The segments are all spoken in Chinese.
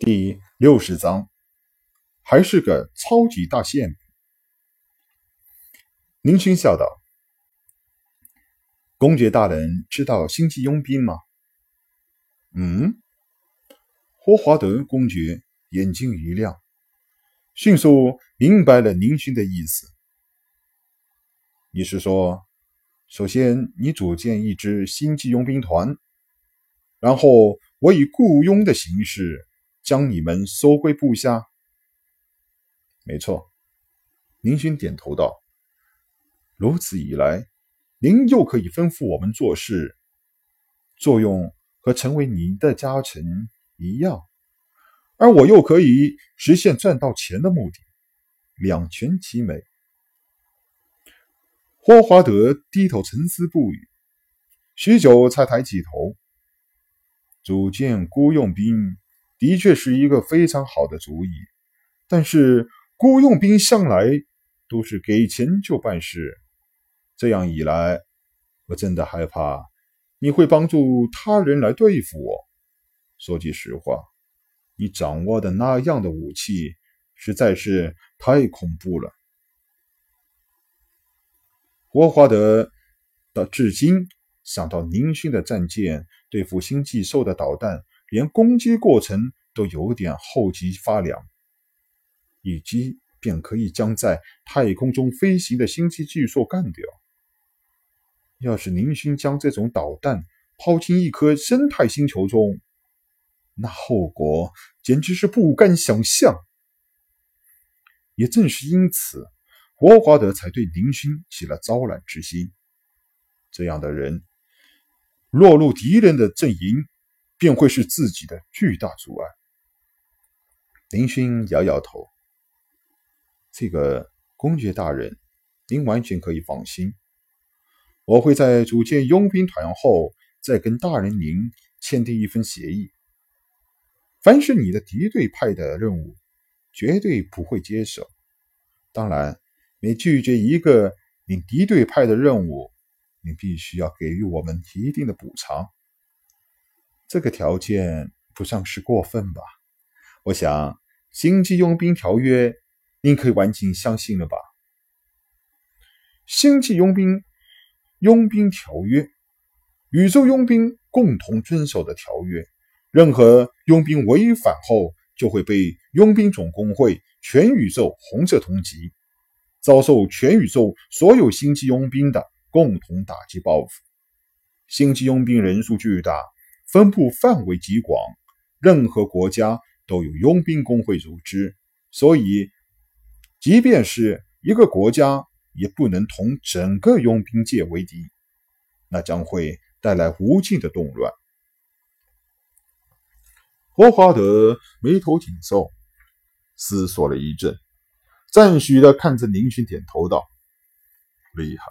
第六十章，还是个超级大馅饼。宁勋笑道：“公爵大人知道星际佣兵吗？”嗯，霍华德公爵眼睛一亮，迅速明白了宁勋的意思。你是说，首先你组建一支星际佣兵团，然后我以雇佣的形式。将你们收归部下。没错，宁勋点头道：“如此一来，您又可以吩咐我们做事，作用和成为您的家臣一样，而我又可以实现赚到钱的目的，两全其美。”霍华德低头沉思不语，许久才抬起头：“组建雇佣兵。”的确是一个非常好的主意，但是雇佣兵向来都是给钱就办事，这样一来，我真的害怕你会帮助他人来对付我。说句实话，你掌握的那样的武器实在是太恐怖了。霍华德到至今想到宁勋的战舰对付星际兽的导弹。连攻击过程都有点后脊发凉，一击便可以将在太空中飞行的星际巨兽干掉。要是宁勋将这种导弹抛进一颗生态星球中，那后果简直是不敢想象。也正是因此，霍华德才对宁勋起了招揽之心。这样的人落入敌人的阵营。便会是自己的巨大阻碍。林勋摇摇头：“这个公爵大人，您完全可以放心。我会在组建佣兵团后，再跟大人您签订一份协议。凡是你的敌对派的任务，绝对不会接手。当然，每拒绝一个你敌对派的任务，你必须要给予我们一定的补偿。”这个条件不算是过分吧？我想《星际佣兵条约》您可以完全相信了吧？《星际佣兵佣兵条约》，宇宙佣兵共同遵守的条约。任何佣兵违反后，就会被佣兵总工会全宇宙红色通缉，遭受全宇宙所有星际佣兵的共同打击报复。星际佣兵人数巨大。分布范围极广，任何国家都有佣兵工会组织，所以，即便是一个国家，也不能同整个佣兵界为敌，那将会带来无尽的动乱。霍华德眉头紧皱，思索了一阵，赞许的看着林勋，点头道：“厉害，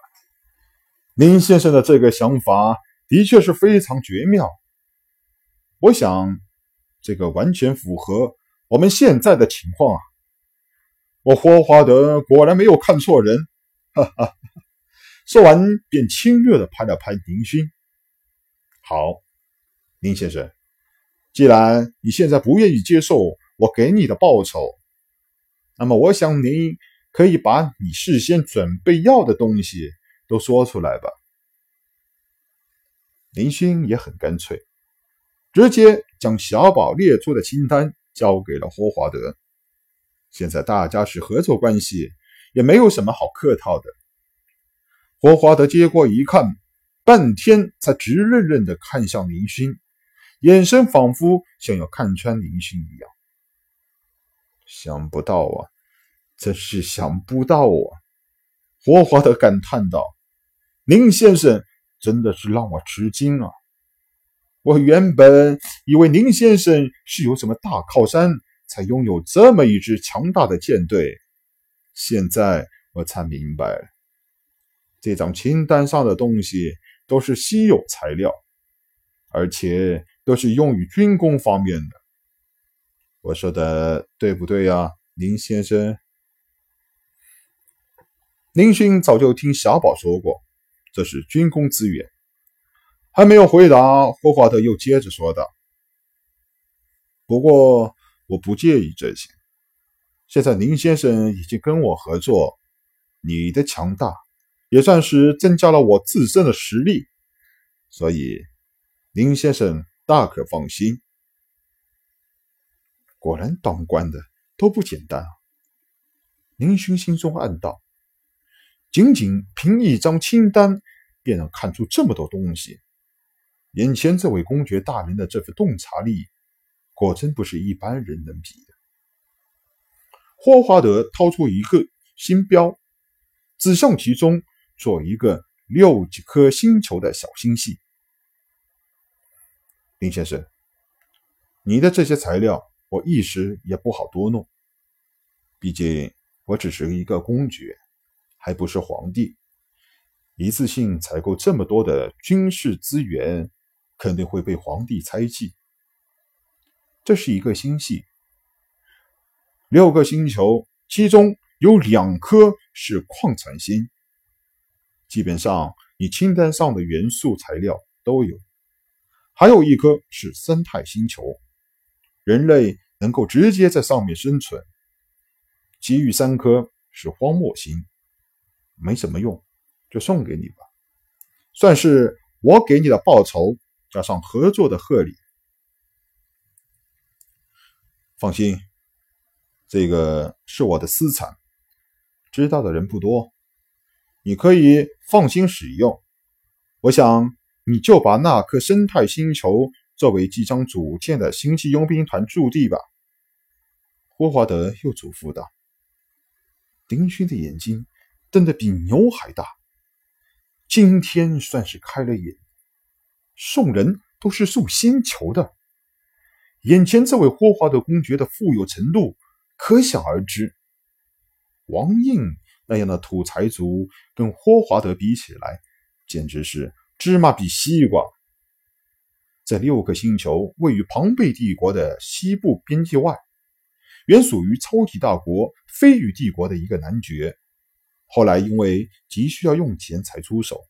林先生的这个想法的确是非常绝妙。”我想，这个完全符合我们现在的情况啊！我霍华德果然没有看错人，哈哈！说完便亲热的拍了拍林勋。好，林先生，既然你现在不愿意接受我给你的报酬，那么我想您可以把你事先准备要的东西都说出来吧。林勋也很干脆。直接将小宝列出的清单交给了霍华德。现在大家是合作关系，也没有什么好客套的。霍华德接过一看，半天才直愣愣地看向林勋，眼神仿佛想要看穿林勋一样。想不到啊，真是想不到啊！霍华德感叹道：“林先生真的是让我吃惊啊！”我原本以为宁先生是有什么大靠山，才拥有这么一支强大的舰队。现在我才明白，这张清单上的东西都是稀有材料，而且都是用于军工方面的。我说的对不对呀，宁先生？宁勋早就听小宝说过，这是军工资源。还没有回答，霍华德又接着说道：“不过，我不介意这些。现在林先生已经跟我合作，你的强大也算是增加了我自身的实力，所以林先生大可放心。果然，当官的都不简单啊！林勋心中暗道：仅仅凭一张清单，便能看出这么多东西。眼前这位公爵大人的这份洞察力，果真不是一般人能比的。霍华德掏出一个星标，指向其中做一个六几颗星球的小星系。林先生，你的这些材料，我一时也不好多弄。毕竟我只是一个公爵，还不是皇帝，一次性采购这么多的军事资源，肯定会被皇帝猜忌。这是一个星系。六个星球，其中有两颗是矿产星。基本上，你清单上的元素材料都有。还有一颗是生态星球，人类能够直接在上面生存。其余三颗是荒漠星，没什么用，就送给你吧，算是我给你的报酬，加上合作的贺礼。放心。这个是我的私产，知道的人不多，你可以放心使用。我想，你就把那颗生态星球作为即将组建的星际佣兵团驻地吧。”霍华德又嘱咐道。丁勋的眼睛瞪得比牛还大，今天算是开了眼，送人都是送星球的，眼前这位霍华德公爵的富有程度。可想而知，王印那样的土财主跟霍华德比起来，简直是芝麻比西瓜。这六个星球位于庞贝帝国的西部边界外，原属于超级大国飞羽帝国的一个男爵，后来因为急需要用钱才出手，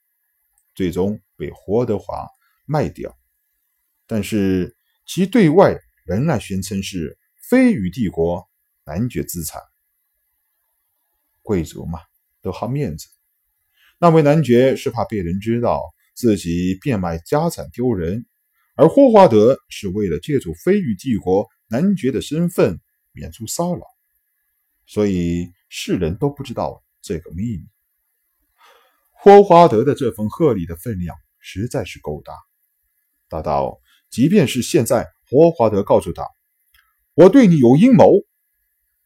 最终被霍德华卖掉。但是其对外仍然宣称是飞羽帝国。男爵资产，贵族嘛，都好面子。那位男爵是怕被人知道自己变卖家产丢人，而霍华德是为了借助飞羽帝国男爵的身份免除骚扰，所以世人都不知道这个秘密。霍华德的这份贺礼的分量实在是够大，大到即便是现在，霍华德告诉他：“我对你有阴谋。”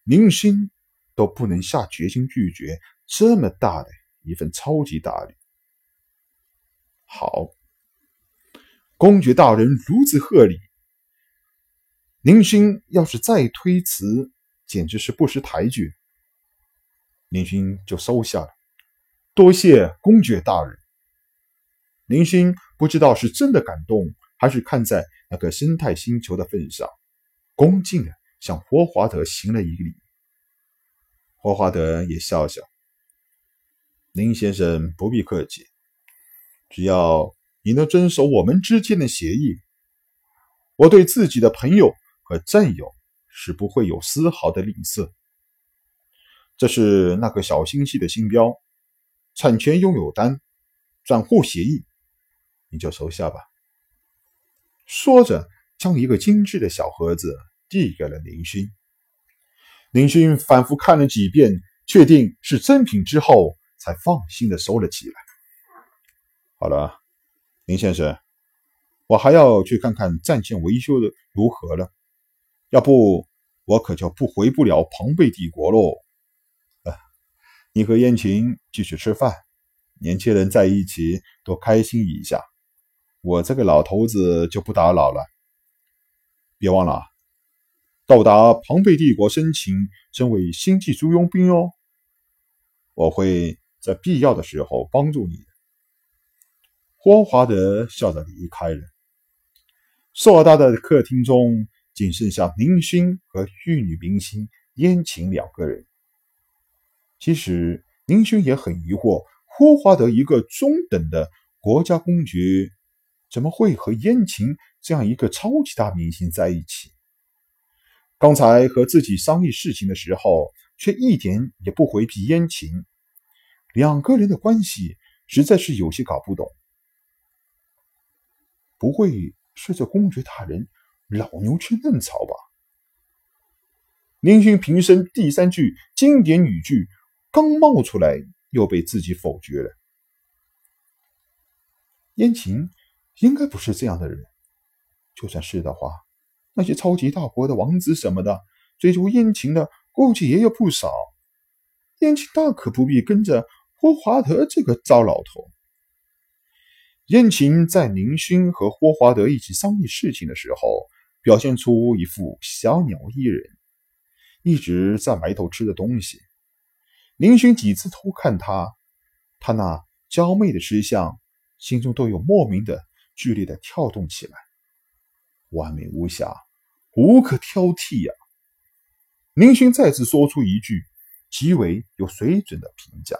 林星都不能下决心拒绝这么大的一份超级大礼。好，公爵大人如此贺礼，林星要是再推辞，简直是不识抬举。林星就收下了，多谢公爵大人。林星不知道是真的感动，还是看在那个生态星球的份上，恭敬的。向霍华德行了一礼，霍华德也笑笑：“林先生不必客气，只要你能遵守我们之间的协议，我对自己的朋友和战友是不会有丝毫的吝啬。这是那个小星系的星标，产权拥有单，转户协议，你就收下吧。”说着，将一个精致的小盒子。递给了林勋，林勋反复看了几遍，确定是真品之后，才放心的收了起来。好了，林先生，我还要去看看战舰维修的如何了，要不我可就不回不了庞贝帝国喽。你和燕晴继续吃饭，年轻人在一起多开心一下，我这个老头子就不打扰了。别忘了。到达庞贝帝国，申请成为星际租佣兵哦。我会在必要的时候帮助你的。霍华德笑着离开了。硕大的客厅中，仅剩下明星和玉女明星燕晴两个人。其实，明星也很疑惑：霍华德一个中等的国家公爵，怎么会和燕晴这样一个超级大明星在一起？刚才和自己商议事情的时候，却一点也不回避燕晴，两个人的关系实在是有些搞不懂。不会是这公爵大人老牛吃嫩草吧？林勋平生第三句经典语句刚冒出来，又被自己否决了。燕晴应该不是这样的人，就算是的话，那些超级大国的王子什么的追逐燕晴的，估计也有不少。燕晴大可不必跟着霍华德这个糟老头。燕晴在宁勋和霍华德一起商议事情的时候，表现出一副小鸟依人，一直在埋头吃的东西。林勋几次偷看他，他那娇媚的吃相。心中都有莫名的剧烈的跳动起来，完美无瑕，无可挑剔呀！宁勋再次说出一句极为有水准的评价。